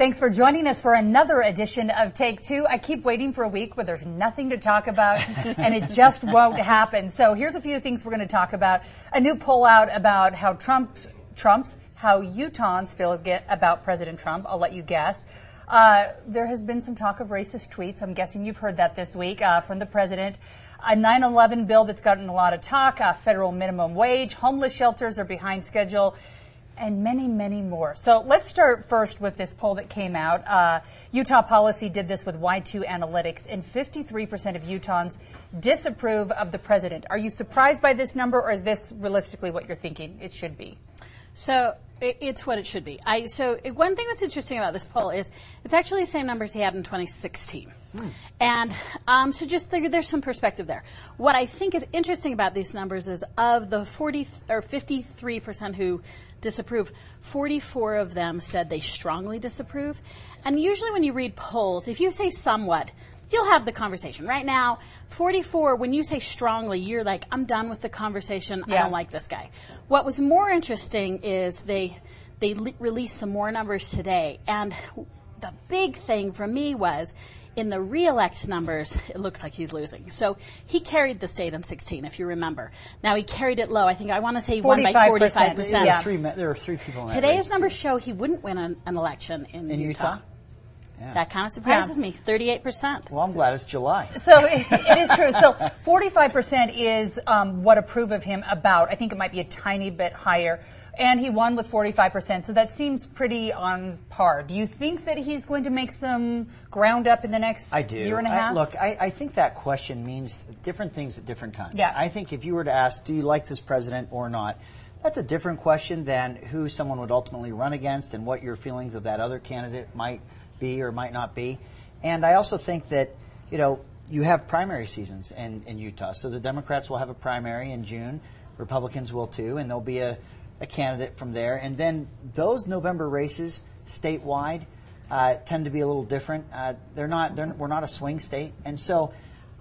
Thanks for joining us for another edition of Take Two. I keep waiting for a week where there's nothing to talk about, and it just won't happen. So here's a few things we're going to talk about. A new poll out about how Trump, Trump's, how Utahns feel get about President Trump. I'll let you guess. Uh, there has been some talk of racist tweets. I'm guessing you've heard that this week uh, from the president. A 9 11 bill that's gotten a lot of talk, a federal minimum wage, homeless shelters are behind schedule and many, many more. So let's start first with this poll that came out. Uh, Utah Policy did this with Y2 Analytics, and 53% of Utahns disapprove of the president. Are you surprised by this number, or is this realistically what you're thinking it should be? So it's what it should be. I, so one thing that's interesting about this poll is it's actually the same numbers he had in 2016. Mm. And um, so just there, there's some perspective there. What I think is interesting about these numbers is of the 40 or 53 percent who disapprove, 44 of them said they strongly disapprove. And usually when you read polls, if you say somewhat, you'll have the conversation. Right now, 44, when you say strongly, you're like, I'm done with the conversation. Yeah. I don't like this guy. What was more interesting is they they le- released some more numbers today, and the big thing for me was in the reelect numbers, it looks like he's losing. So he carried the state in 16, if you remember. Now he carried it low. I think I want to say he won by 45 percent. Yeah. Three, there are three people. Today's numbers show he wouldn't win an, an election in, in Utah. Utah? Yeah. That kind of surprises yeah. me. 38%. Well, I'm glad it's July. So it, it is true. So 45% is um, what approve of him about. I think it might be a tiny bit higher and he won with 45%. So that seems pretty on par. Do you think that he's going to make some ground up in the next I do. year and a half? I, look, I, I, think that question means different things at different times. Yeah. I think if you were to ask, do you like this president or not, that's a different question than who someone would ultimately run against and what your feelings of that other candidate might be or might not be. And I also think that, you know, you have primary seasons in, in Utah. So the Democrats will have a primary in June. Republicans will too, and there'll be a a candidate from there. And then those November races statewide uh, tend to be a little different. Uh, they're not. They're, we're not a swing state, and so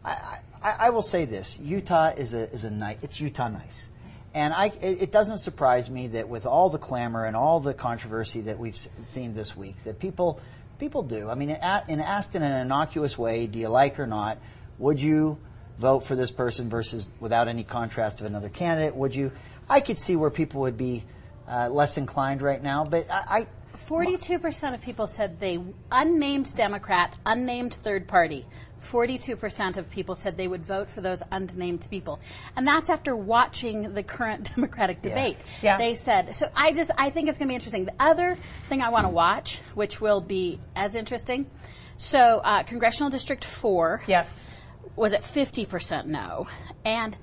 I, I, I, will say this: Utah is a is a nice. It's Utah nice. And I, it, it doesn't surprise me that with all the clamor and all the controversy that we've seen this week, that people people do. I mean, in asked in an innocuous way, do you like or not? Would you vote for this person versus without any contrast of another candidate? Would you? I could see where people would be uh, less inclined right now, but I. Forty-two percent of people said they unnamed Democrat, unnamed third party. 42% of people said they would vote for those unnamed people. And that's after watching the current Democratic debate. Yeah. yeah. They said, so I just, I think it's going to be interesting. The other thing I want to watch, which will be as interesting, so uh, Congressional District 4. Yes. Was at 50% no. And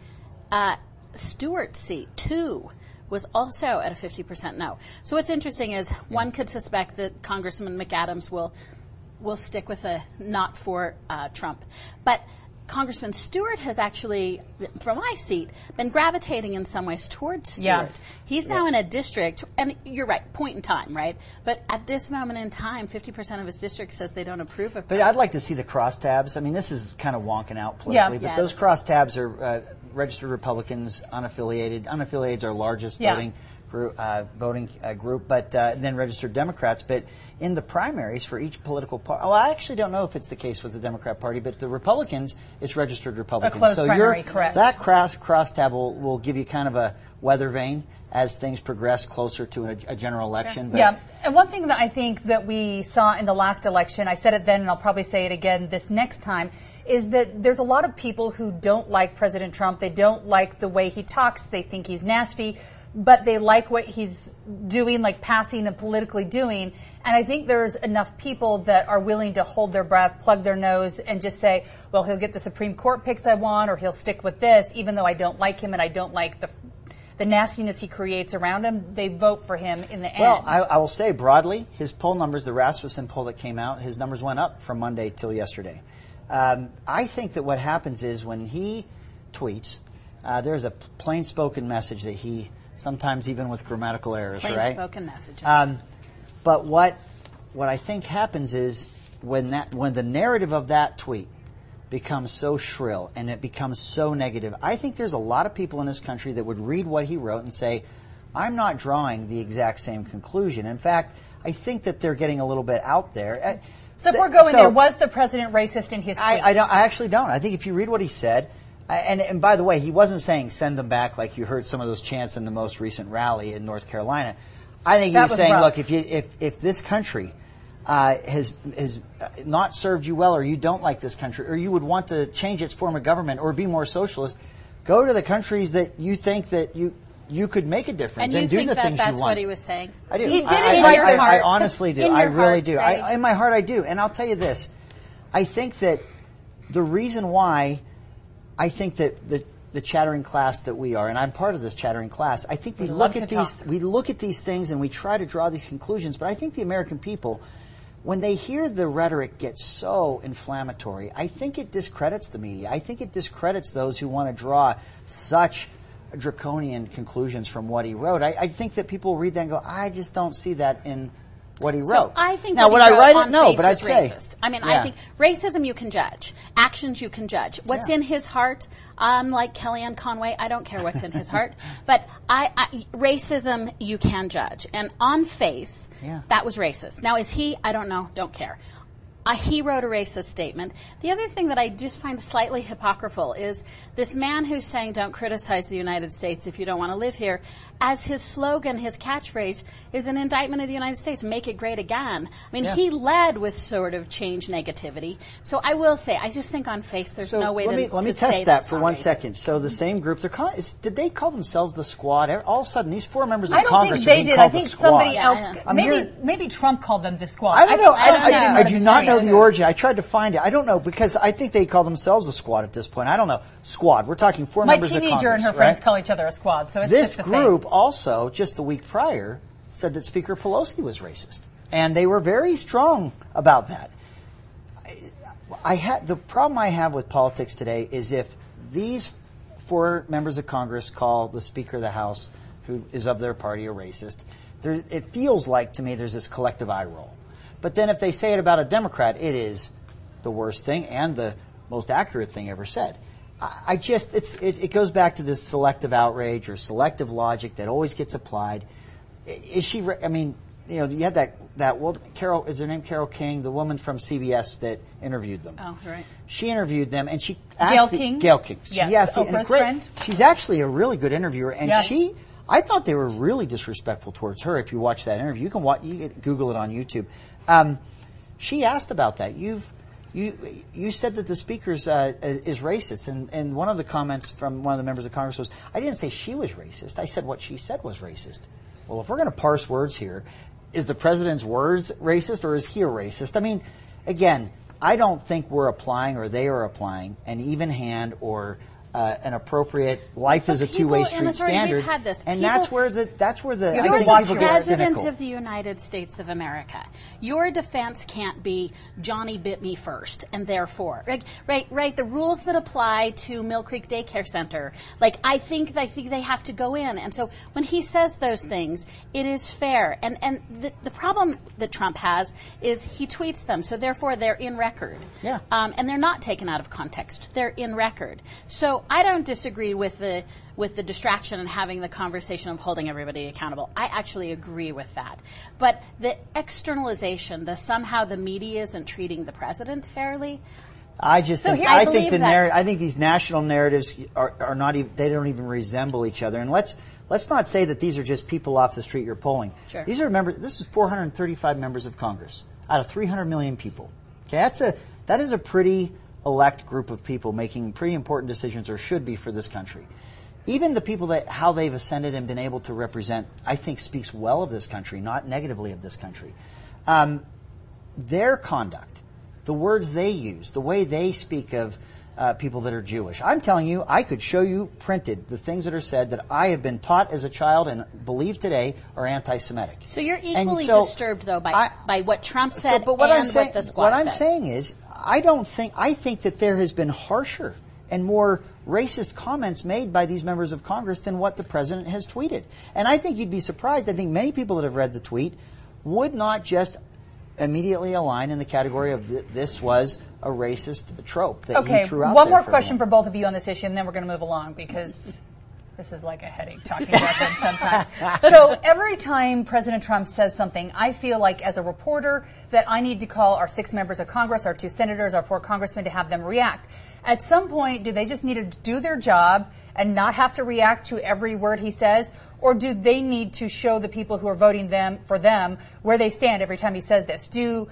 uh, Stewart seat, too, was also at a 50% no. So what's interesting is one could suspect that Congressman McAdams will will stick with a not for uh, Trump, but Congressman Stewart has actually, from my seat, been gravitating in some ways towards Stewart. Yeah. He's now yeah. in a district, and you're right, point in time, right? But at this moment in time, 50% of his district says they don't approve of. But I'd like to see the crosstabs. I mean, this is kind of wonking out politically, yeah. but those crosstabs are uh, registered Republicans, unaffiliated. Unaffiliated is our largest yeah. voting group, uh, voting uh, group, but uh, then registered Democrats. But in the primaries for each political party, well, I actually don't know if it's the case with the Democrat Party, but the Republicans, it's registered Republicans. so primary, correct. that cross crosstab will, will give you kind of a weather vane as things progress closer to a, a general election. Sure. yeah, and one thing that I think that we saw in the last election, I said it then, and I'll probably say it again this next time is that there's a lot of people who don't like President Trump. They don't like the way he talks. They think he's nasty, but they like what he's doing, like passing and politically doing. And I think there's enough people that are willing to hold their breath, plug their nose, and just say, well, he'll get the Supreme Court picks I want, or he'll stick with this, even though I don't like him and I don't like the the nastiness he creates around him, they vote for him in the end. Well, I, I will say broadly, his poll numbers, the Rasmussen poll that came out, his numbers went up from Monday till yesterday. Um, I think that what happens is when he tweets, uh, there's a plain spoken message that he, sometimes even with grammatical errors, Plain right? spoken messages. Um, but what what I think happens is when that when the narrative of that tweet becomes so shrill and it becomes so negative, I think there's a lot of people in this country that would read what he wrote and say, "I'm not drawing the exact same conclusion." In fact, I think that they're getting a little bit out there. Uh, so if we're going so- there, was the president racist in his tweets? I, I don't. I actually don't. I think if you read what he said, I- and and by the way, he wasn't saying send them back like you heard some of those chants in the most recent rally in North Carolina. I think he was, was saying, rough. look, if you if if this country. Uh, has has not served you well, or you don't like this country, or you would want to change its form of government, or be more socialist, go to the countries that you think that you you could make a difference and you do the that things that's you want. what he was saying? I do. He did I, in I, your I, I honestly do. I really heart, do. right? I, in my heart, I do. And I'll tell you this: I think that the reason why I think that the the chattering class that we are, and I'm part of this chattering class. I think we We look at these talk. we look at these things and we try to draw these conclusions. But I think the American people, when they hear the rhetoric get so inflammatory, I think it discredits the media. I think it discredits those who want to draw such draconian conclusions from what he wrote. I, I think that people read that and go, I just don't see that in what he So wrote. I think now what would I write it? No, but I'd say racist. I mean, Yeah. I think racism you can judge, actions you can judge. What's Yeah. in his heart, um, unlike Kellyanne Conway, I don't care what's in his heart, but I, I racism you can judge, and on face, Yeah. that was racist. Now, is he? I don't know. Don't care. Uh, he wrote a racist statement. The other thing that I just find slightly hypocritical is this man who's saying, "Don't criticize the United States if you don't want to live here," as his slogan, his catchphrase is an indictment of the United States: "Make it great again." I mean, Yeah. he led with sort of change negativity. So I will say, I just think on face, there's So no way let to me let me say test that for not one racist. second. So the same group, they're call, is, did they call themselves the Squad? All of a sudden, these four members of congress I don't think they did. I think the Squad. somebody Yeah, else. I maybe maybe Trump called them the squad. I don't know. I, think- I, think I, might do not been know the origin. I tried to find it. I don't know because I think they call themselves a Squad at this point. I don't know. Squad. We're talking four My members of Congress. My teenager and her friends call each other a squad. So it's This just group Thing. also, just the week prior, said that Speaker Pelosi was racist, and they were very strong about that. I, I had the problem I have with politics today is if these four members of Congress call the Speaker of the House, who is of their party, a racist. There, it feels like to me there's this collective eye roll. But then if they say it about a Democrat, it is the worst thing and the most accurate thing ever said. I, I just it's it, it goes back to this selective outrage or selective logic that always gets applied. Is she? I mean, you know, you had that that woman, Carol. Is her name Carol King, the woman from CBS that interviewed them? Oh, right. She interviewed them, and she asked Gail the, King? Gail King. She Yes, asked Oprah's great- friend. She's actually a really good interviewer, and Yeah. she. I thought they were really disrespectful towards her. If you watch that interview, you can watch, you can Google it on YouTube. Um, she asked about that. You've you you said that the speaker's uh, is racist, and, and one of the comments from one of the members of Congress was, "I didn't say she was racist. I said what she said was racist." Well, if we're going to parse words here, is the president's words racist or is he a racist? I mean, again, I don't think we're applying or they are applying an even hand or uh, an appropriate life But is a two-way street authority, we've standard, had this. and People- that's where the that's where the You I have You're to think the watch get president cynical. of the United States of America. Your defense can't be Johnny bit me first, and therefore, right, right, right. The rules that apply to Mill Creek Daycare Center, like I think, I think they have to go in. And so when he says those things, it is fair. And and the, the problem that Trump has is he tweets them, so therefore they're in record. Yeah. Um, and they're not taken out of context. They're in record. So I don't disagree with the with the distraction and having the conversation of holding everybody accountable. I actually agree with that. But the externalization, the somehow the media isn't treating the president fairly. I just So think I, I think the narrative. I think these national narratives are, are not even. They don't even resemble each other. And let's let's not say that these are just people off the street you're polling. Sure. These are members. This is 435 members of Congress out of 300 million people. Okay, that's a that is a pretty elect group of people making pretty important decisions, or should be for this country. Even the people that how they've ascended and been able to represent, I think, speaks well of this country, not negatively of this country. Um, their conduct, the words they use, the way they speak of uh, people that are Jewish. I'm telling you, I could show you printed the things that are said that I have been taught as a child and believe today are anti-Semitic. So you're equally so disturbed, though, by I- by what Trump said so, but what and I'm saying, what the squad what I'm said. saying is, I don't think I think that there has been harsher and more racist comments made by these members of Congress than what the president has tweeted. And I think you'd be surprised. I think many people that have read the tweet would not just immediately align in the category of th- this was a racist trope that Okay, he threw out one more question for both of you on this issue, and then we're going to move along because this is like a headache talking about them sometimes. So every time President Trump says something, I feel like as a reporter that I need to call our six members of Congress, our two senators, our four congressmen to have them react. At some point, do they just need to do their job and not have to react to every word he says? Or do they need to show the people who are voting them for them where they stand every time he says this? Do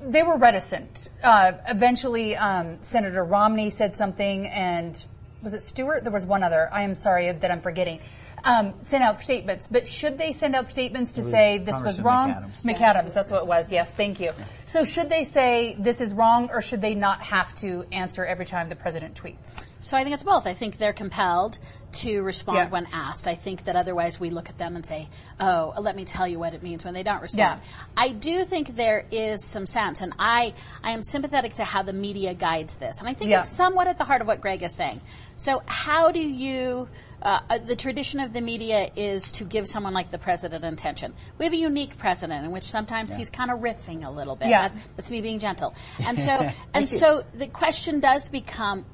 they were reticent. Uh, eventually, um, Senator Romney said something, and was it Stewart? There was one other. I am sorry that I'm forgetting. Um, sent out statements, but should they send out statements to say this was wrong? McAdams. McAdams, that's what it was. Yes, thank you. So should they say this is wrong, or should they not have to answer every time the president tweets? So I think it's both. I think they're compelled to respond Yeah. when asked. I think that otherwise we look at them and say, "Oh, let me tell you what it means" when they don't respond. Yeah. I do think there is some sense, and I I am sympathetic to how the media guides this, and I think Yeah. it's somewhat at the heart of what Greg is saying. So how do you? Uh, uh, the tradition of the media is to give someone like the president attention. We have a unique president in which sometimes he's kind of riffing a little bit. Yeah. That's, that's me being gentle. And so, and so the question does become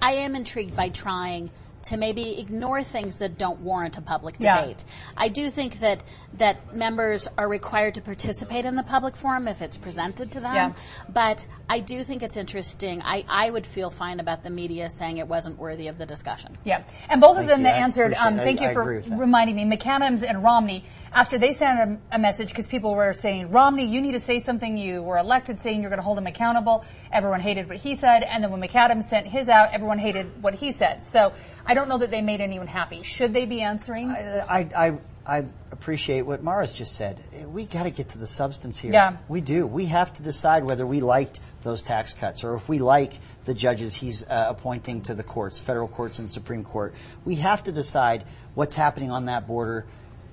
I am intrigued by trying to maybe ignore things that don't warrant a public Yeah. debate. I do think that that members are required to participate in the public forum if it's presented to them. Yeah. But I do think it's interesting. I, I would feel fine about the media saying it wasn't worthy of the discussion. Yeah, and both of them you. that answered. Um, thank I- you I for agree with that. reminding me. McAdams and Romney, after they sent a, a message, because people were saying, Romney, you need to say something. You were elected, saying you're going to hold him accountable. Everyone hated what he said, and then when McAdams sent his out, everyone hated what he said. So I don't know that they made anyone happy. Should they be answering? I, I, I appreciate what Maura's just said. We got to get to the substance here. Yeah. We do. We have to decide whether we liked those tax cuts or if we like the judges he's uh, appointing to the courts, federal courts and Supreme Court. We have to decide what's happening on that border.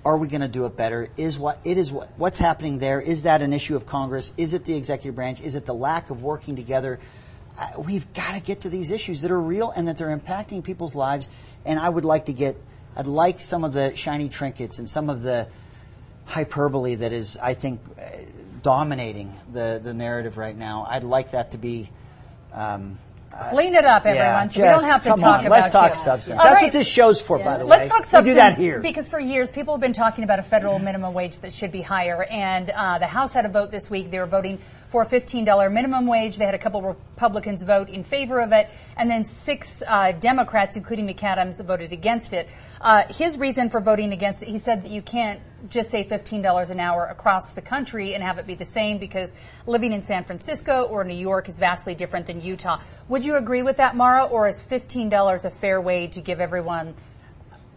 Are we going to do it better? Is what it is what, what's happening there? Is that an issue of Congress? Is it the executive branch? Is it the lack of working together? We've got to get to these issues that are real and that they're impacting people's lives. And I would like to get, I'd like some of the shiny trinkets and some of the hyperbole that is, I think, uh, dominating the, the narrative right now. I'd like that to be. Um, Clean it up, everyone, yeah, so we don't have to come talk on, about Let's talk you. substance. All That's right. what this show's for, by the way. Let's talk substance. We do that here. Because for years, people have been talking about a federal minimum wage that should be higher. And uh, the House had a vote this week. They were voting for a $15 minimum wage. They had a couple Republicans vote in favor of it. And then six uh, Democrats, including McAdams, voted against it. Uh, his reason for voting against it, he said that you can't just say $15 an hour across the country and have it be the same because living in San Francisco or New York is vastly different than Utah. Would you agree with that, Maura, or is $15 a fair way to give everyone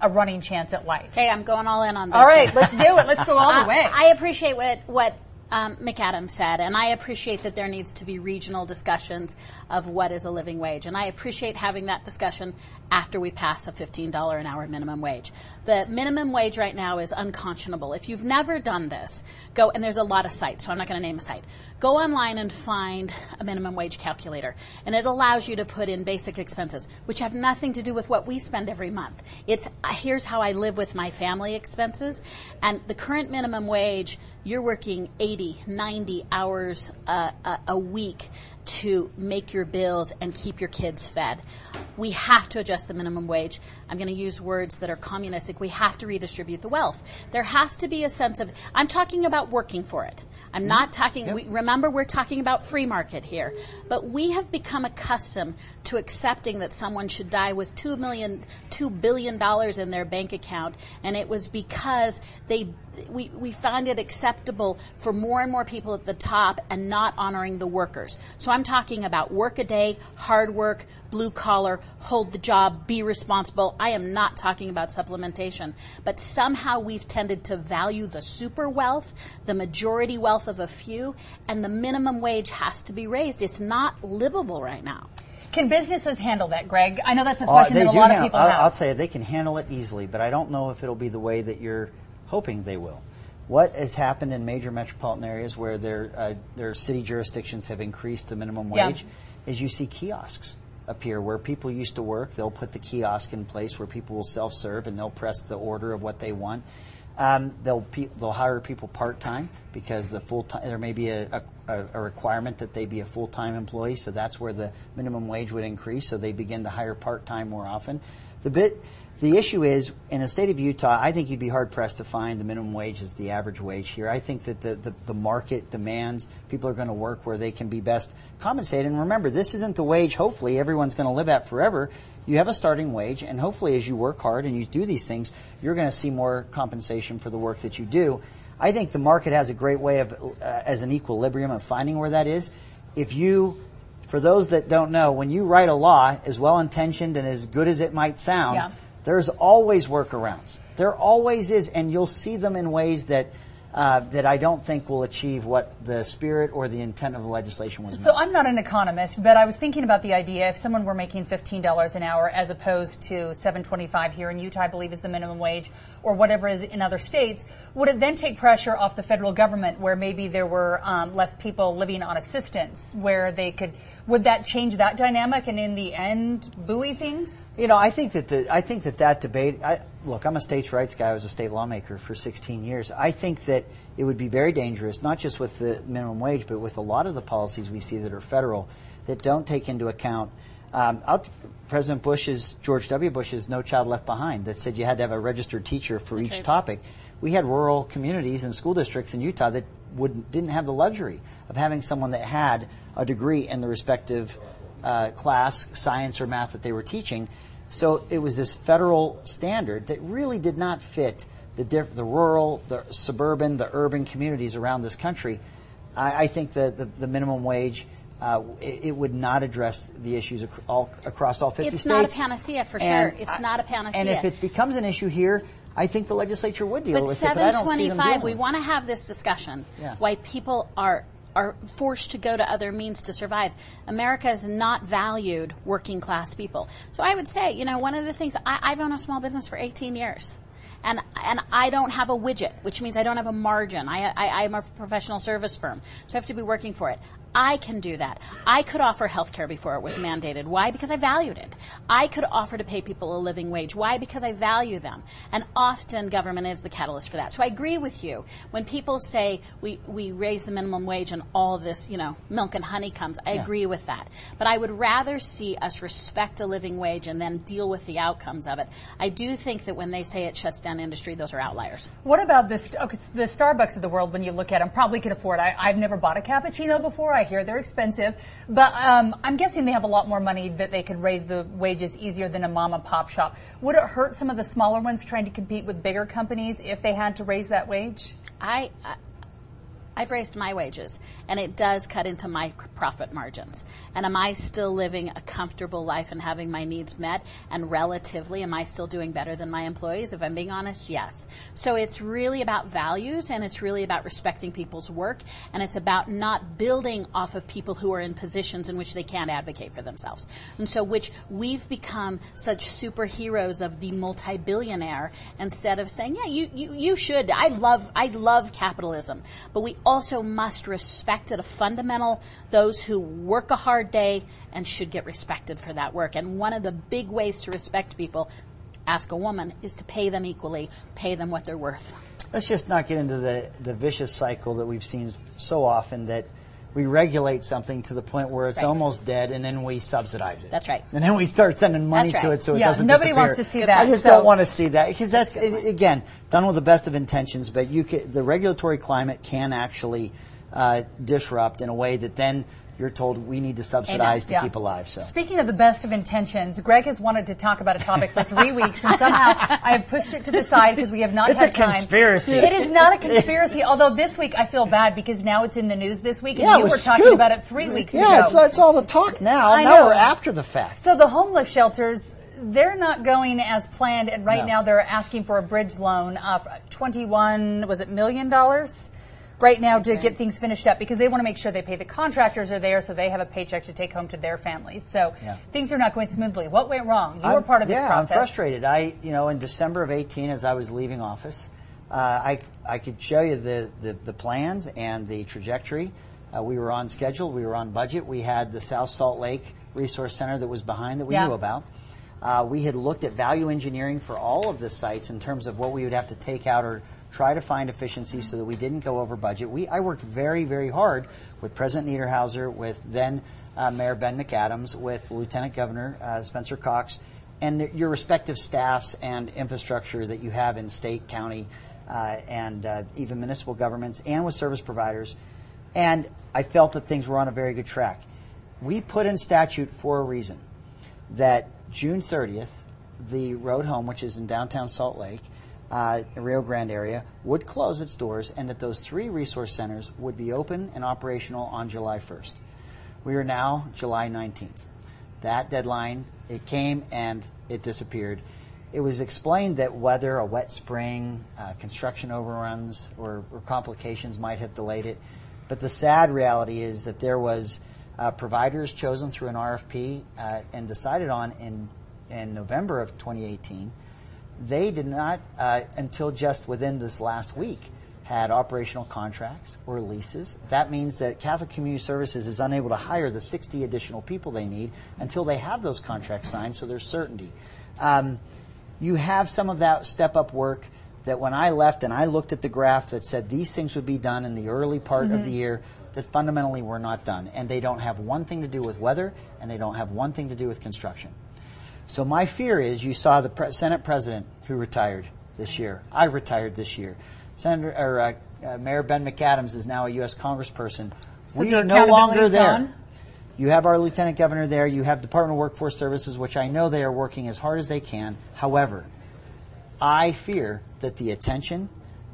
a running chance at life? Okay, I'm going all in on this. All right, one. let's do it. Let's go all Uh, the way. I appreciate what what um, McAdams said, and I appreciate that there needs to be regional discussions of what is a living wage, and I appreciate having that discussion after we pass a $15 an hour minimum wage. The minimum wage right now is unconscionable. If you've never done this, go and there's a lot of sites, so I'm not going to name a site. Go online and find a minimum wage calculator, and it allows you to put in basic expenses, which have nothing to do with what we spend every month. It's uh, here's how I live with my family expenses, and the current minimum wage, you're working 80, 90 hours a, a, a week to make your bills and keep your kids fed. We have to adjust the minimum wage. I'm going to use words that are communistic. We have to redistribute the wealth. There has to be a sense of, I'm talking about working for it. I'm not mm-hmm. talking, we, remember, we're talking about free market here. But we have become accustomed to accepting that someone should die with $2 million, $2 billion in their bank account. And it was because they we, we find it acceptable for more and more people at the top and not honoring the workers. So I'm talking about work a day, hard work, blue collar, hold the job, be responsible. I am not talking about supplementation. But somehow we've tended to value the super wealth, the majority wealth of a few, and the minimum wage has to be raised. It's not livable right now. Can businesses handle that, Greg? I know that's a Uh, question they that a lot handle- of people I'll, have. I'll tell you, they can handle it easily, but I don't know if it'll be the way that you're hoping they will. What has happened in major metropolitan areas where their uh, their city jurisdictions have increased the minimum Yeah. wage is you see kiosks appear where people used to work. They'll put the kiosk in place where people will self serve and they'll press the order of what they want. Um, they'll pe- they'll hire people part time because the full time there may be a, a, a requirement that they be a full time employee, so that's where the minimum wage would increase. So they begin to hire part time more often. The bit the issue is in the state of Utah, I think you'd be hard pressed to find the minimum wage as the average wage here. I think that the, the, the market demands people are going to work where they can be best compensated. And remember, this isn't the wage. Hopefully, everyone's going to live at forever you have a starting wage, and hopefully, as you work hard and you do these things, you're going to see more compensation for the work that you do. I think the market has a great way of, uh, as an equilibrium, of finding where that is. If you, for those that don't know, when you write a law, as well intentioned and as good as it might sound, Yeah. There's always workarounds. There always is, and you'll see them in ways that. Uh, that I don't think will achieve what the spirit or the intent of the legislation was. So meant. I'm not an economist, but I was thinking about the idea if someone were making $15 an hour as opposed to 7.25 here in Utah, I believe is the minimum wage, or whatever is in other states, would it then take pressure off the federal government where maybe there were um, less people living on assistance, where they could? Would that change that dynamic and in the end buoy things? You know, I think that the I think that that debate. I, look, I'm a states' rights guy. I was a state lawmaker for 16 years. I think that it would be very dangerous, not just with the minimum wage, but with a lot of the policies we see that are federal that don't take into account. Um, President Bush's George W. Bush's No Child Left Behind that said you had to have a registered teacher for each right. topic. We had rural communities and school districts in Utah that would didn't have the luxury of having someone that had a degree in the respective uh, class, science or math that they were teaching. So it was this federal standard that really did not fit the diff- the rural, the suburban, the urban communities around this country. I, I think that the, the minimum wage. Uh, it, it would not address the issues ac- all, across all 50 It's states. not a panacea for And sure. It's I- not a panacea. And if it becomes an issue here, I think the legislature would deal But with it. But I don't see them 725, we want to have this discussion. Yeah. Why people are are forced to go to other means to survive. America has not valued working class people. So I would say, you know, one of the things I, I've owned a small business for 18 years. And, and I don't have a widget, which means I don't have a margin. I, I, I'm a professional service firm, so I have to be working for it. I can do that. I could offer health care before it was mandated. Why? Because I valued it. I could offer to pay people a living wage. Why? Because I value them. And often government is the catalyst for that. So I agree with you. When people say we, we raise the minimum wage and all this, you know, milk and honey comes, I agree with that. But I would rather see us respect a living wage and then deal with the outcomes of it. I do think that when they say it shuts down industry, those are outliers. What about this? Okay, the Starbucks of the world, when you look at them, probably can afford. I, I've never bought a cappuccino before. I hear they're expensive, but um, I'm guessing they have a lot more money that they could raise the wages easier than a mom and pop shop. Would it hurt some of the smaller ones trying to compete with bigger companies if they had to raise that wage? I, I I've raised my wages, and it does cut into my profit margins. And am I still living a comfortable life and having my needs met? And relatively, am I still doing better than my employees? If I'm being honest, yes. So it's really about values, and it's really about respecting people's work, and it's about not building off of people who are in positions in which they can't advocate for themselves. And so, which we've become such superheroes of the multi-billionaire instead of saying, yeah, you, you, you should. I love, I love capitalism, but we also must respect at a fundamental those who work a hard day and should get respected for that work. And one of the big ways to respect people, ask a woman, is to pay them equally, pay them what they're worth. Let's just not get into the, the vicious cycle that we've seen so often that we regulate something to the point where it's Right. almost dead and then we subsidize it. That's right. And then we start sending money That's to it so it Yeah, doesn't nobody disappear. wants to see that. I just so- don't want to see that because that's, again, done with the best of intentions, but you can, the regulatory climate can actually uh, disrupt in a way that then you're told we need to subsidize to Yeah. keep alive. So. Speaking of the best of intentions, Greg has wanted to talk about a topic for three weeks, and somehow I have pushed it to the side because we have not It's had a time. conspiracy. It is not a conspiracy. although this week I feel bad because now it's in the news this week, and Yeah, you were was talking about it three weeks yeah, ago. it's, it's all the talk now. I now know. we're after the fact. So the homeless shelters, they're not going as planned, and right No. now they're asking for a bridge loan of 21, was it million dollars? Right now to get things finished up because they want to make sure they pay the contractors are there so they have a paycheck to take home to their families. So Yeah. things are not going smoothly. What went wrong? You were I'm- part of this yeah, process. I'm frustrated. I, you know, in December of 18, as I was leaving office, uh, I, I could show you the, the, the plans and the trajectory. Uh, we were on schedule. We were on budget. We had the South Salt Lake Resource Center that was behind that we Yeah. knew about. Uh, we had looked at value engineering for all of the sites in terms of what we would have to take out or try to find efficiencies so that we didn't go over budget. We, I worked very, very hard with President Niederhauser, with then uh, Mayor Ben McAdams, with Lieutenant Governor uh, Spencer Cox, and the, your respective staffs and infrastructure that you have in state, county, uh, and uh, even municipal governments, and with service providers. And I felt that things were on a very good track. We put in statute for a reason that June 30th, the road home, which is in downtown Salt Lake, uh, the Rio Grande area, would close its doors and that those three resource centers would be open and operational on July 1st. We are now July 19th. That deadline, it came and it disappeared. It was explained that weather, a wet spring, uh, construction overruns, or, or complications might have delayed it. But the sad reality is that there was uh, providers chosen through an RFP uh, and decided on in in November of 2018. They did not uh, until just within this last week had operational contracts or leases. That means that Catholic Community Services is unable to hire the 60 additional people they need until they have those contracts signed, so there's certainty. Um, you have some of that step up work that when I left and I looked at the graph that said these things would be done in the early part of the year that fundamentally were not done. And they don't have one thing to do with weather and they don't have one thing to do with construction. So my fear is you saw the pre- Senate president who retired this year. I retired this year. Senator or uh, uh, Mayor Ben McAdams is now a U.S. Congressperson. So we are no longer there. gone? You have our lieutenant governor there. You have Department of Workforce Services, which I know they are working as hard as they can. However, I fear that the attention,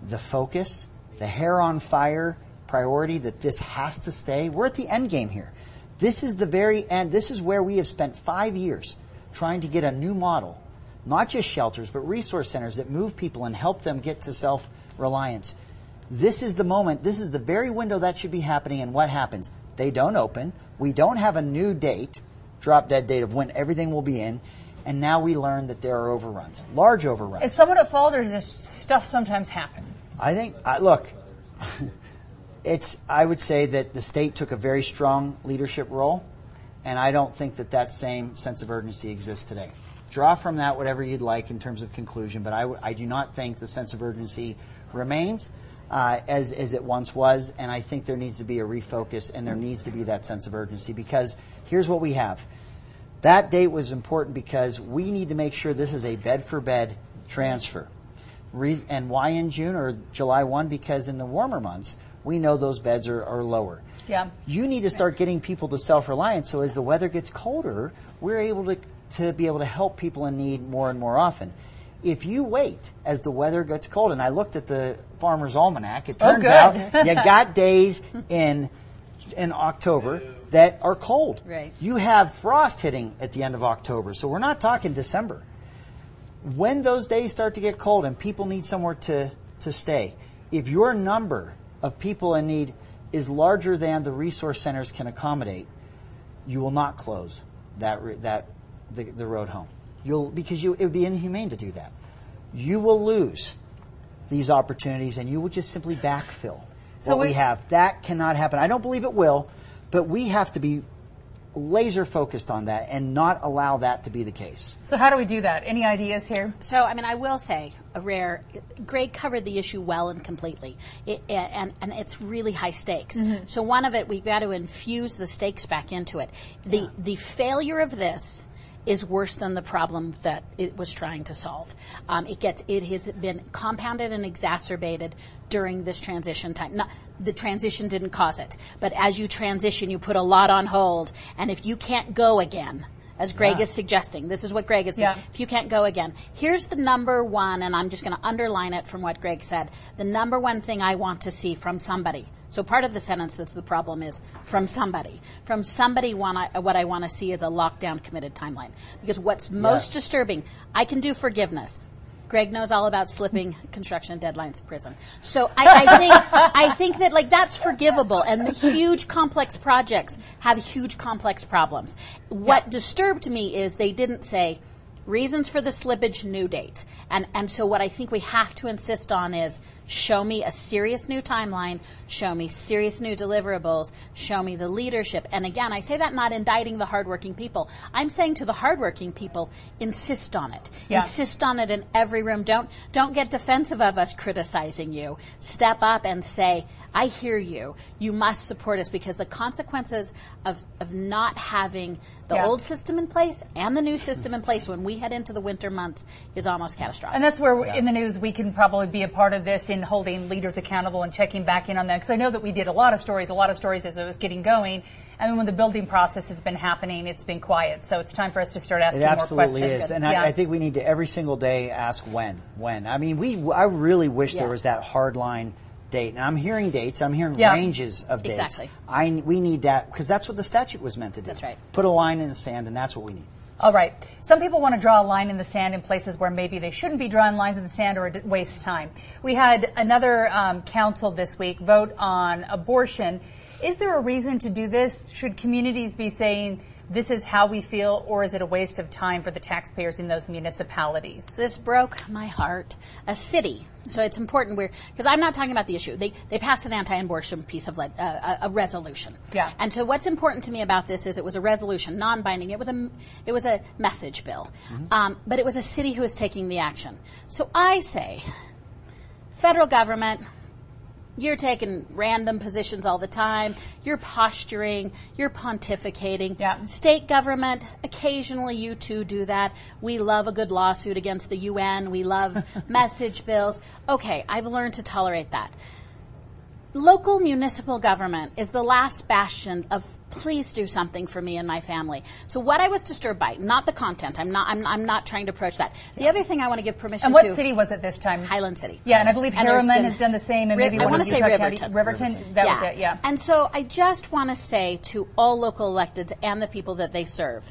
the focus, the hair on fire priority that this has to stay. We're at the end game here. This is the very end. This is where we have spent five years trying to get a new model, not just shelters, but resource centers that move people and help them get to self reliance. This is the moment, this is the very window that should be happening, and what happens? They don't open. We don't have a new date, drop dead date of when everything will be in, and now we learn that there are overruns, large overruns. It's somewhat at fault or does this stuff sometimes happen? I think, I look, it's, I would say that the state took a very strong leadership role, and I don't think that that same sense of urgency exists today. Draw from that whatever you'd like in terms of conclusion, but I, w- I do not think the sense of urgency remains uh, as, as it once was, and I think there needs to be a refocus and there needs to be that sense of urgency because here's what we have. That date was important because we need to make sure this is a bed for bed transfer. Re- and why in June or July 1? Because in the warmer months, we know those beds are, are lower. Yeah. You need to start getting people to self reliance so as the weather gets colder, we're able to, to be able to help people in need more and more often. If you wait as the weather gets cold, and I looked at the Farmer's Almanac, it Oh, turns good. out you got days in in October that are cold. Right. You have frost hitting at the end of October, so we're not talking December. When those days start to get cold and people need somewhere to, to stay, if your number of people in need is larger than the resource centers can accommodate, you will not close that that the, the road home. You'll because you it would be inhumane to do that. You will lose these opportunities, and you will just simply backfill So what we we- have. That cannot happen. I don't believe it will, but we have to be laser focused on that and not allow that to be the case. So how do we do that? Any ideas here? So, I mean, I will say, a rare. Greg covered the issue well and completely, it, and and it's really high stakes. Mm-hmm. So, one of it, we've got to infuse the stakes back into it. The the failure of this is worse than the problem that it was trying to solve. Um, it gets it has been compounded and exacerbated during this transition time. Not, the transition didn't cause it, but as you transition, you put a lot on hold, and if you can't go again as Greg Yeah. is suggesting. This is what Greg is Yeah. saying. If you can't go again, here's the number one, and I'm just going to underline it from what Greg said. The number one thing I want to see from somebody. So part of the sentence that's the problem is from somebody. From somebody, I, what I want to see is a lockdown committed timeline. Because what's most Yes. disturbing, I can do forgiveness. Greg knows all about slipping construction deadlines, prison. So I, I think I think that like that's forgivable, and huge complex projects have huge complex problems. What disturbed me is they didn't say reasons for the slippage, new date, and and so what I think we have to insist on is show me a serious new timeline, show me serious new deliverables, show me the leadership. And again, I say that not indicting the hardworking people. I'm saying to the hardworking people, insist on it. Yeah. Insist on it in every room. Don't don't get defensive of us criticizing you. Step up and say, I hear you. You must support us because the consequences of, of not having the Yeah. old system in place and the new system in place when we head into the winter months is almost catastrophic. And that's where in the news we can probably be a part of this in holding leaders accountable and checking back in on them? Because I know that we did a lot of stories, a lot of stories as it was getting going. And then when the building process has been happening, it's been quiet. So it's time for us to start asking It more absolutely questions. is, and Yeah. I, I think we need to every single day ask when, when. I mean, we. I really wish there was that hard line date, and I'm hearing dates. I'm hearing Yeah. ranges of dates. Exactly. I we need that because that's what the statute was meant to do. That's right. Put a line in the sand, and that's what we need. All right. Some people want to draw a line in the sand in places where maybe they shouldn't be drawing lines in the sand or waste time. We had another um, council this week vote on abortion. Is there a reason to do this? Should communities be saying this is how we feel, or is it a waste of time for the taxpayers in those municipalities? this broke my heart. A city. So it's important we're because I'm not talking about the issue. They they passed an anti-abortion piece of le- uh, a, a resolution. Yeah. And so what's important to me about this is it was a resolution, non-binding. It was a it was a message bill, um, but it was a city who was taking the action. So I say, federal government. You're taking random positions all the time. You're posturing. You're pontificating. Yeah. State government, occasionally you too do that. We love a good lawsuit against the UN. We love message bills. Okay, I've learned to tolerate that. Local municipal government is the last bastion of please do something for me and my family. So what I was disturbed by, not the content. I'm not. I'm, I'm not trying to approach that. The other thing I want to give permission to And what to city was it this time? Highland City. Yeah, and I believe And Herriman has done the same, and maybe I wanna of say Utah Riverton. Riverton. That was it. Yeah. And so I just want to say to all local electeds and the people that they serve,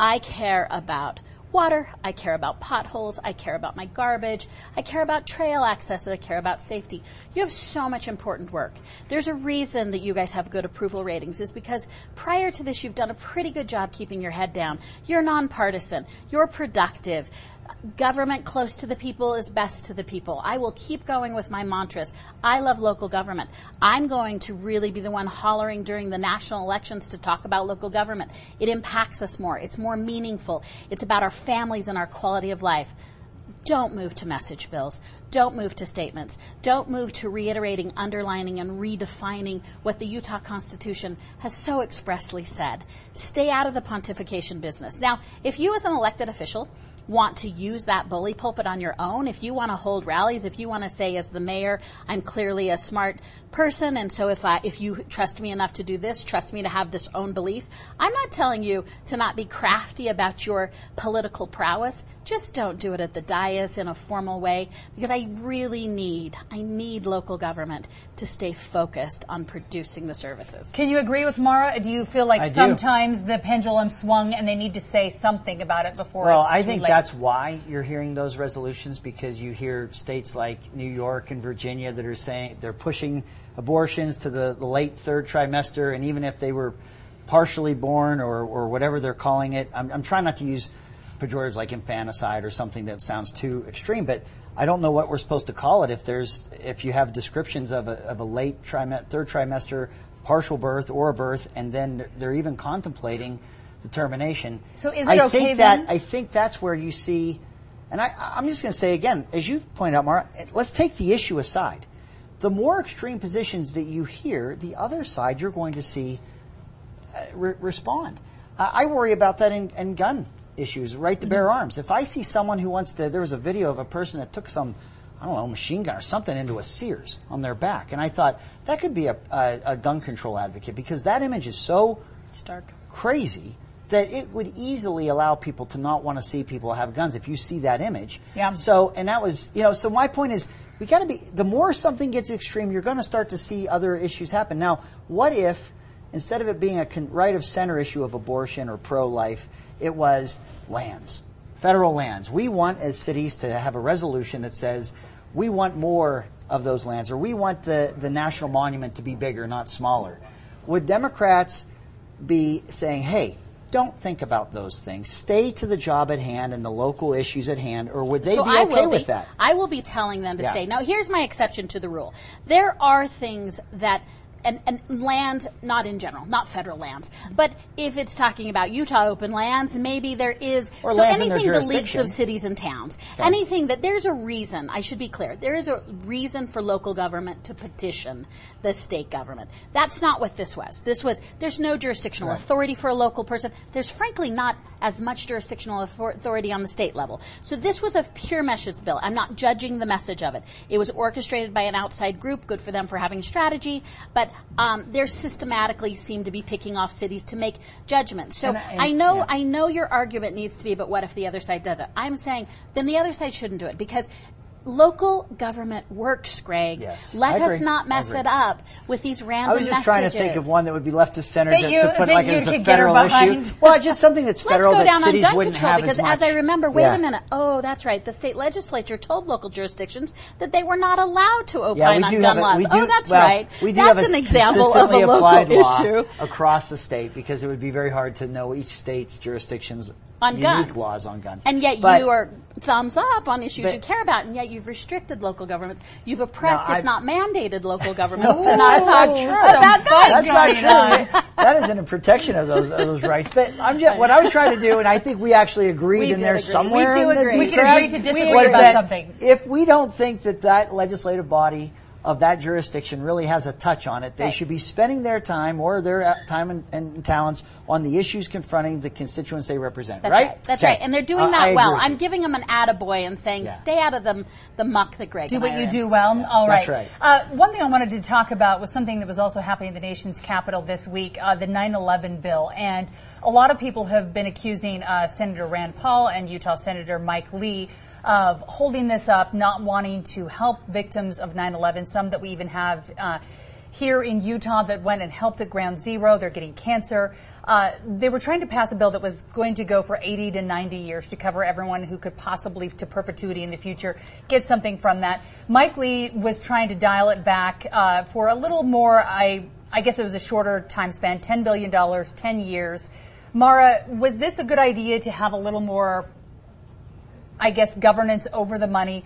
I care about water, I care about potholes, I care about my garbage, I care about trail access, I care about safety. You have so much important work. There's a reason that you guys have good approval ratings is because prior to this you've done a pretty good job keeping your head down. You're nonpartisan, you're productive government close to the people is best to the people. I will keep going with my mantras. I love local government. I'm going to really be the one hollering during the national elections to talk about local government. It impacts us more. It's more meaningful. It's about our families and our quality of life. Don't move to message bills. Don't move to statements. Don't move to reiterating, underlining, and redefining what the Utah Constitution has so expressly said. Stay out of the pontification business. Now, if you as an elected official want to use that bully pulpit on your own, if you want to hold rallies, if you want to say as the mayor, I'm clearly a smart person and so if I if you trust me enough to do this, trust me to have this own belief. I'm not telling you to not be crafty about your political prowess. Just don't do it at the dais in a formal way because I really need I need local government to stay focused on producing the services. Can you agree with Maura? Do you feel like I do. sometimes the pendulum swung and they need to say something about it before? Well, it's I too think late? That's why you're hearing those resolutions because you hear states like New York and Virginia that are saying they're pushing abortions to the, the late third trimester, and even if they were partially born or, or whatever they're calling it, I'm, I'm trying not to use pejoratives like infanticide or something that sounds too extreme, but I don't know what we're supposed to call it if there's if you have descriptions of a, of a late trim- third trimester partial birth or a birth, and then they're even contemplating the termination. So is it I okay think then? that I think that's where you see, and I, I'm just going to say again, as you've pointed out, Maura, let's take the issue aside. The more extreme positions that you hear, the other side you're going to see uh, re- respond. Uh, I worry about that in, in gun issues, right to bear arms. If I see someone who wants to, there was a video of a person that took some, I don't know, machine gun or something into a Sears on their back, and I thought that could be a, a, a gun control advocate because that image is so Stark. crazy that it would easily allow people to not want to see people have guns if you see that image. Yeah. So, and that was, you know, so my point is, we got to be, the more something gets extreme, you're going to start to see other issues happen. Now, what if, instead of it being a con- right of center issue of abortion or pro life, it was lands, federal lands. We want as cities to have a resolution that says we want more of those lands, or we want the, the national monument to be bigger, not smaller. Would Democrats be saying, hey, don't think about those things. Stay to the job at hand and the local issues at hand, or would they so be I okay with be. that? I will be telling them to Yeah. stay. Now, here's my exception to the rule. There are things that. And, and land, not in general, not federal lands, but if it's talking about Utah open lands, maybe there is Or so lands in their anything the leagues of cities and towns, anything that there's a reason. I should be clear. There is a reason for local government to petition the state government. That's not what this was. This was there's no jurisdictional authority for a local person. There's frankly not as much jurisdictional authority on the state level. So this was a pure meshes bill. I'm not judging the message of it. It was orchestrated by an outside group. Good for them for having strategy, but um, they systematically seem to be picking off cities to make judgments. So And I- and- I know yeah. I know your argument needs to be, but what if the other side does it? I'm saying then the other side shouldn't do it because local government works, Greg. Yes, Let us not mess it up with these random I was just trying to think of one that would be left to center That to, you to put like as a federal issue. Well, just something that's Let's federal go that down on cities gun wouldn't control have because, as as I remember, wait Yeah. a minute. Oh, that's right. The state legislature told local jurisdictions that they were not allowed to opine Yeah, we on gun a, laws. we do, oh, that's well, right. We do that's have an example of a local issue across the state because it would be very hard to know each state's jurisdiction's on unique guns. laws on guns. And yet But- you are thumbs up on issues But- you care about, and yet you've restricted local governments. You've oppressed, No, if not mandated, local governments No, to not that's talk not true. about guns. That's not true. that isn't a protection of those of those rights. But I'm just what I was trying to do, and I think we actually agreed We in there agree. somewhere We do in the agree. We can agree to disagree about something. If we don't think that that legislative body of that jurisdiction really has a touch on it, they Right. should be spending their time or their uh, time and, and talents on the issues confronting the constituents they represent. That's right? right. That's Okay. right. And they're doing Uh, that agree well. I'm you. giving them an attaboy and saying, Yeah. stay out of the, the muck that Greg do and what I you are do in. well. All right. That's right. Uh, one thing I wanted to talk about was something that was also happening in the nation's capital this week, uh, the 9/11 bill, and a lot of people have been accusing uh, Senator Rand Paul and Utah Senator Mike Lee of holding this up, not wanting to help victims of 9/11. Some that we even have. Uh, here in Utah, that went and helped at Ground Zero, they're getting cancer. Uh, they were trying to pass a bill that was going to go for 80 to 90 years to cover everyone who could possibly, to perpetuity in the future, get something from that. Mike Lee was trying to dial it back uh, for a little more. I I guess it was a shorter time span, 10 billion dollars, 10 years. Maura, was this a good idea to have a little more, I guess, governance over the money?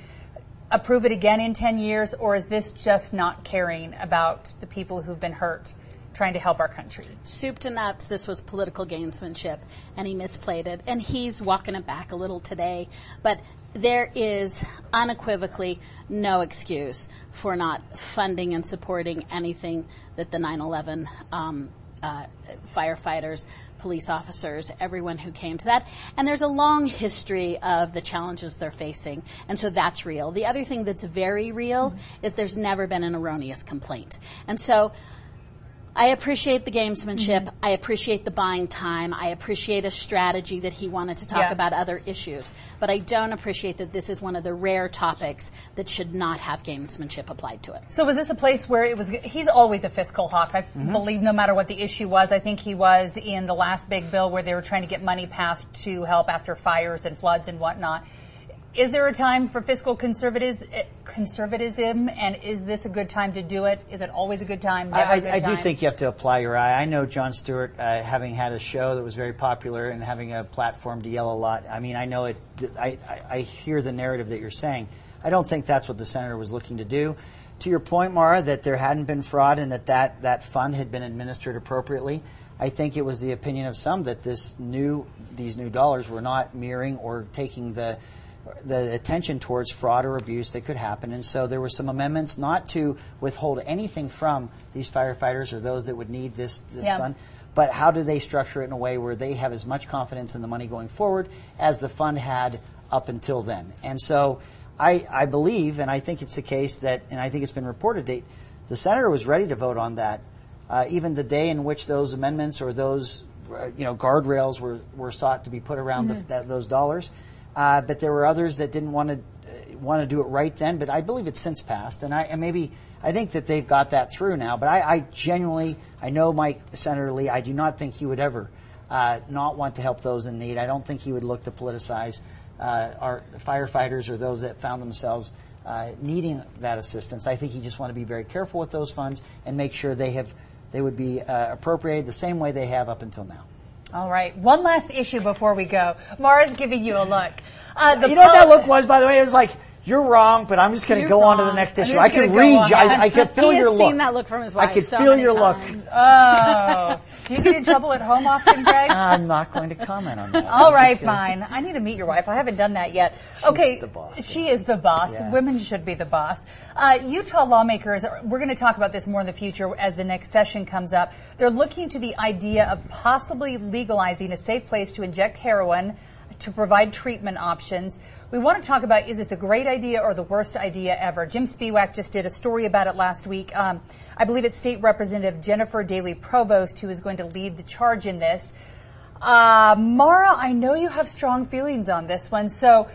Approve it again in 10 years, or is this just not caring about the people who've been hurt, trying to help our country? soup to nuts, this was political gamesmanship, and he misplayed it. And he's walking it back a little today. But there is unequivocally no excuse for not funding and supporting anything that the 9 11 um, uh, firefighters, police officers, everyone who came to that. And there's a long history of the challenges they're facing. And so that's real. The other thing that's very real is there's never been an erroneous complaint. And so I appreciate the gamesmanship. Mm-hmm. I appreciate the buying time. I appreciate a strategy that he wanted to talk Yeah. about other issues. But I don't appreciate that this is one of the rare topics that should not have gamesmanship applied to it. So was this a place where it was? He's always a fiscal hawk. I Mm-hmm. believe no matter what the issue was. I think he was in the last big bill where they were trying to get money passed to help after fires and floods and whatnot. Is there a time for fiscal conservatives, eh, conservatism, and is this a good time to do it? Is it always a good time? I, a good I, I do time? think you have to apply your eye. I know Jon Stewart, uh, having had a show that was very popular and having a platform to yell a lot. I mean, I know it. I, I, I hear the narrative that you're saying. I don't think that's what the senator was looking to do. To your point, Maura, that there hadn't been fraud and that that, that fund had been administered appropriately. I think it was the opinion of some that this new these new dollars were not mirroring or taking the the attention towards fraud or abuse that could happen. And so there were some amendments not to withhold anything from these firefighters or those that would need this, this Yeah. fund, but how do they structure it in a way where they have as much confidence in the money going forward as the fund had up until then. And so I, I believe, and I think it's the case that, and I think it's been reported that the senator was ready to vote on that, uh, even the day in which those amendments or those, uh, you know, guardrails were, were sought to be put around the, that, those dollars. Uh, but there were others that didn't want to uh, want to do it right then. But I believe it's since passed, and I and maybe I think that they've got that through now. But I, I genuinely, I know Mike Senator Lee. I do not think he would ever uh, not want to help those in need. I don't think he would look to politicize uh, our firefighters or those that found themselves uh, needing that assistance. I think you just want to be very careful with those funds and make sure they have they would be uh, appropriated the same way they have up until now. All right. One last issue before we go. Maura's giving you a look. Uh, the You know what that look was, by the way? It was like, you're wrong, but I'm just going to go on to the next issue. I can read you. I, I could feel your seen look. that look from his I can so feel your look. Oh. Do you get in trouble at home often, Greg? I'm not going to comment on that. All I'm right, fine. I need to meet your wife. I haven't done that yet. okay, the boss, she is the boss. Yeah. Women should be the boss. Uh, Utah lawmakers. We're going to talk about this more in the future as the next session comes up. They're looking to the idea of possibly legalizing a safe place to inject heroin to provide treatment options. We want to talk about is this a great idea or the worst idea ever? Jim Spiewak just did a story about it last week. Um, I believe it's State Representative Jennifer Dailey-Provost who is going to lead the charge in this. Uh, Maura, I know you have strong feelings on this one. So,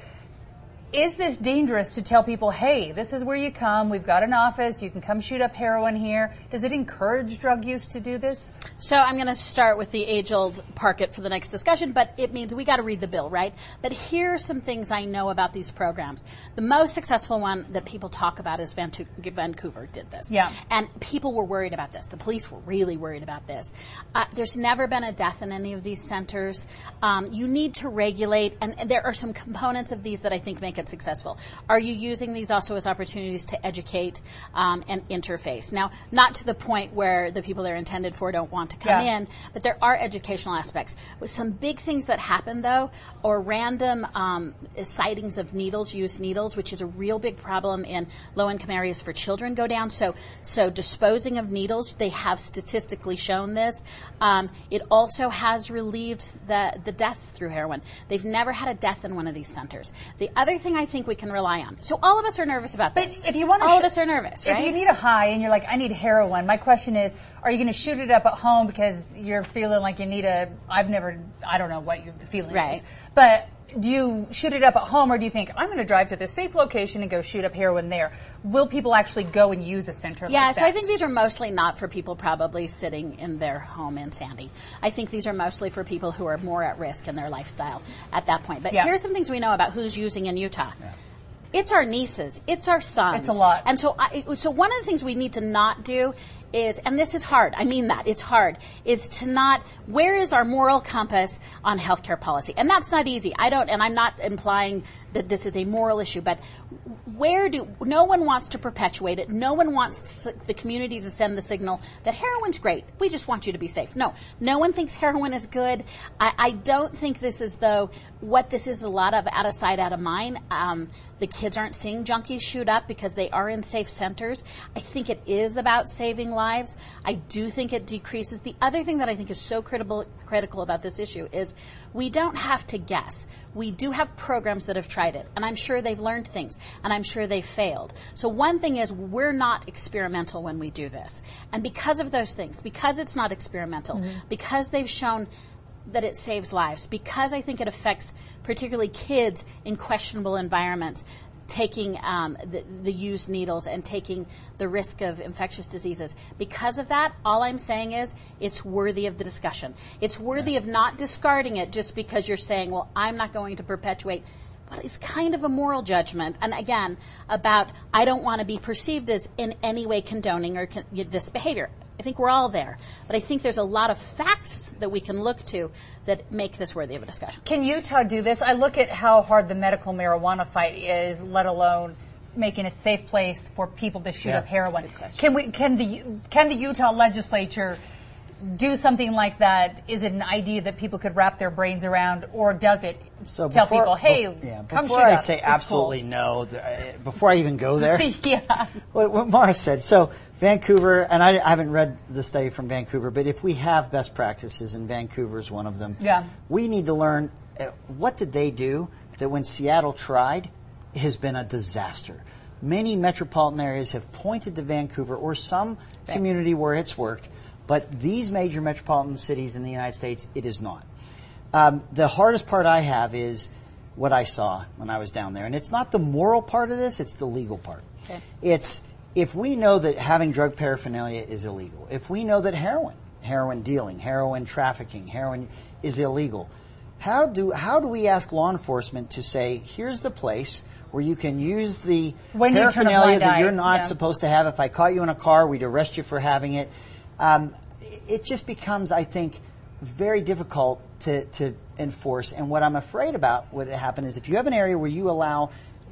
is this dangerous to tell people, hey, this is where you come, we've got an office, you can come shoot up heroin here? Does it encourage drug use to do this? So I'm going to start with the age-old park it for the next discussion, but it means we got to read the bill, right? But here are some things I know about these programs. The most successful one that people talk about is Vancouver did this. Yeah. And people were worried about this. The police were really worried about this. Uh, there's never been a death in any of these centers. Um, you need to regulate, and, and there are some components of these that I think make it successful. Are you using these also as opportunities to educate um, and interface? Now, not to the point where the people they're intended for don't want to come Yeah. in, but there are educational aspects. With some big things that happen, though, or random um, sightings of needles, used needles, which is a real big problem in low-income areas for children, go down. So, so disposing of needles, they have statistically shown this. Um, it also has relieved the the deaths through heroin. They've never had a death in one of these centers. The other thing I think we can rely on. So all of us are nervous about this. But if you want to, all of us are nervous, If you need a high and you're like, I need heroin, my question is, are you going to shoot it up at home because you're feeling like you need a? I've never, I don't know what you're feeling is, Right. but. Do you shoot it up at home, or do you think I'm going to drive to this safe location and go shoot up heroin there? Will people actually go and use a center? Yeah, like so I think these are mostly not for people probably sitting in their home in Sandy. I think these are mostly for people who are more at risk in their lifestyle at that point. But Yeah. here's some things we know about who's using in Utah. It's our nieces, it's our sons. It's a lot. And so, I, so one of the things we need to not do is, and this is hard. I mean that it's hard. Is to not. Where is our moral compass on healthcare policy? And that's not easy. I don't, and I'm not implying that this is a moral issue, but where do no one wants to perpetuate it no one wants the community to send the signal that heroin's great we just want you to be safe no no one thinks heroin is good i, I don't think this is though what this is a lot of out of sight out of mind um, the kids aren't seeing junkies shoot up because they are in safe centers i think it is about saving lives i do think it decreases the other thing that i think is so critical critical about this issue is we don't have to guess we do have programs that have tried it, and I'm sure they've learned things, and I'm sure they failed. So, one thing is we're not experimental when we do this. And because of those things, because it's not experimental, mm-hmm. because they've shown that it saves lives, because I think it affects particularly kids in questionable environments, taking um, the, the used needles and taking the risk of infectious diseases. Because of that, all I'm saying is it's worthy of the discussion. It's worthy of not discarding it just because you're saying, well, I'm not going to perpetuate. But it's kind of a moral judgment. And again, about I don't want to be perceived as in any way condoning or con- this behavior. I think we're all there. But I think there's a lot of facts that we can look to that make this worthy of a discussion. Can Utah do this? I look at how hard the medical marijuana fight is, let alone making a safe place for people to shoot Yeah. up heroin. Can we? Can the can the Utah legislature do something like that? Is it an idea that people could wrap their brains around, or does it So tell before- people, "Hey, bef- yeah, come before shoot I up. say It's cool." absolutely no, uh, before I even go there, yeah. what, what Maura said. So Vancouver, and I, I haven't read the study from Vancouver, but if we have best practices, and Vancouver is one of them, Yeah. we need to learn uh, what did they do that when Seattle tried has been a disaster. Many metropolitan areas have pointed to Vancouver or some community where it's worked, but these major metropolitan cities in the United States, it is not. Um, the hardest part I have is what I saw when I was down there, and it's not the moral part of this; it's the legal part. Okay. It's if we know that having drug paraphernalia is illegal, if we know that heroin, heroin dealing, heroin trafficking, heroin is illegal, How do how do we ask law enforcement to say, here's the place where you can use the When you paraphernalia blind that eye, you're not yeah. supposed to have? If I caught you in a car, we'd arrest you for having it. Um, it just becomes, I think, very difficult to, to enforce. And what I'm afraid about would happen is if you have an area where you allow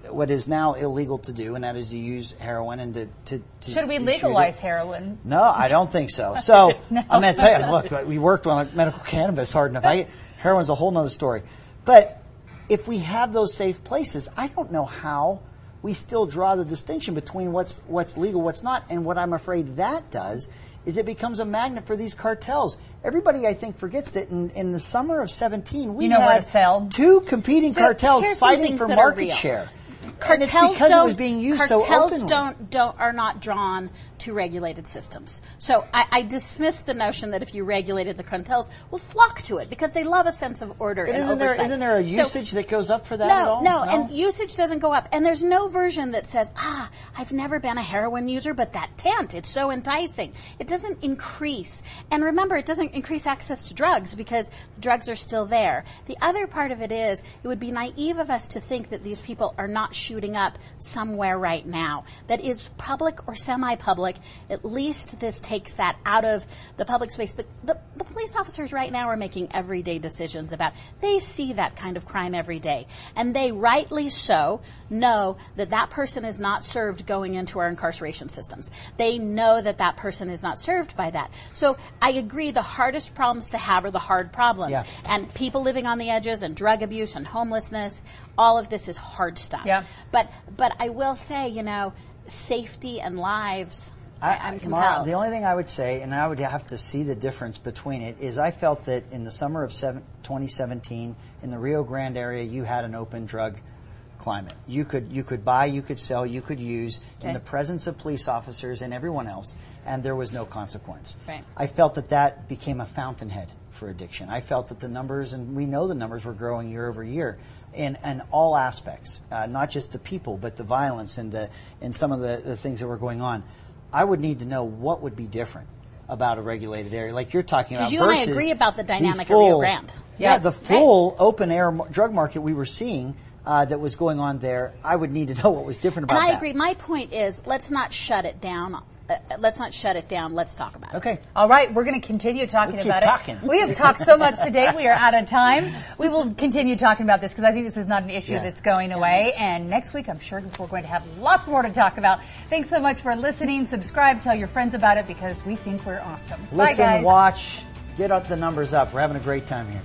what is now illegal to do, and that is to use heroin and to, to, to Should we legalize heroin? No, I don't think so. So I'm going to tell you, look, we worked on medical cannabis hard enough. I, heroin's a whole nother story. But if we have those safe places, I don't know how we still draw the distinction between what's what's legal, what's not. And what I'm afraid that does is it becomes a magnet for these cartels. Everybody, I think, forgets that in, in the summer of 17, we You know had two competing So cartels fighting for market share. cartels and it's because it was being used so cartels openly. don't don't are not drawn to regulated systems. So I, I dismiss the notion that if you regulated the cartels, will flock to it because they love a sense of order But and isn't there, oversight. isn't there a So- usage that goes up for that no, at all? No, and usage doesn't go up. And there's no version that says, ah, I've never been a heroin user, but that tent, it's so enticing. It doesn't increase. And remember, it doesn't increase access to drugs because drugs are still there. The other part of it is, it would be naive of us to think that these people are not shooting up somewhere right now that is public or semi public. At least this takes that out of the public space. The, the, the police officers right now are making everyday decisions about, they see that kind of crime every day. And they rightly so know that that person is not served going into our incarceration systems. They know that that person is not served by that. So I agree the hardest problems to have are the hard problems. Yeah. And people living on the edges and drug abuse and homelessness, all of this is hard stuff. Yeah. But but I will say, you know, safety and lives. I, I'm Maura, compelled. the only thing I would say, and I would have to see the difference between it, is I felt that in the summer of seven, 2017, in the Rio Grande area, you had an open drug climate. You could you could buy, you could sell, you could use in the presence of police officers and everyone else, and there was no consequence. Right. I felt that that became a fountainhead for addiction. I felt that the numbers, and we know the numbers were growing year over year. In, in all aspects, uh, not just the people, but the violence and the and some of the, the things that were going on. I would need to know what would be different about a regulated area, like you're talking about. 'Cause you and I agree about the dynamic of Rio Grande. Yeah, Yeah. the full open air drug market we were seeing uh, that was going on there. I would need to know what was different about and about I that. agree. My point is, let's not shut it down. Uh, let's not shut it down. Let's talk about it. Okay. All right, we're going to continue talking We keep about talking. it. We have talked so much today. We are out of time. We will continue talking about this because I think this is not an issue Yeah. that's going away. And next week, I'm sure we're going to have lots more to talk about. Thanks so much for listening. Subscribe, tell your friends about it because we think we're awesome. Bye, Listen, guys. watch, get up the numbers up. We're having a great time here.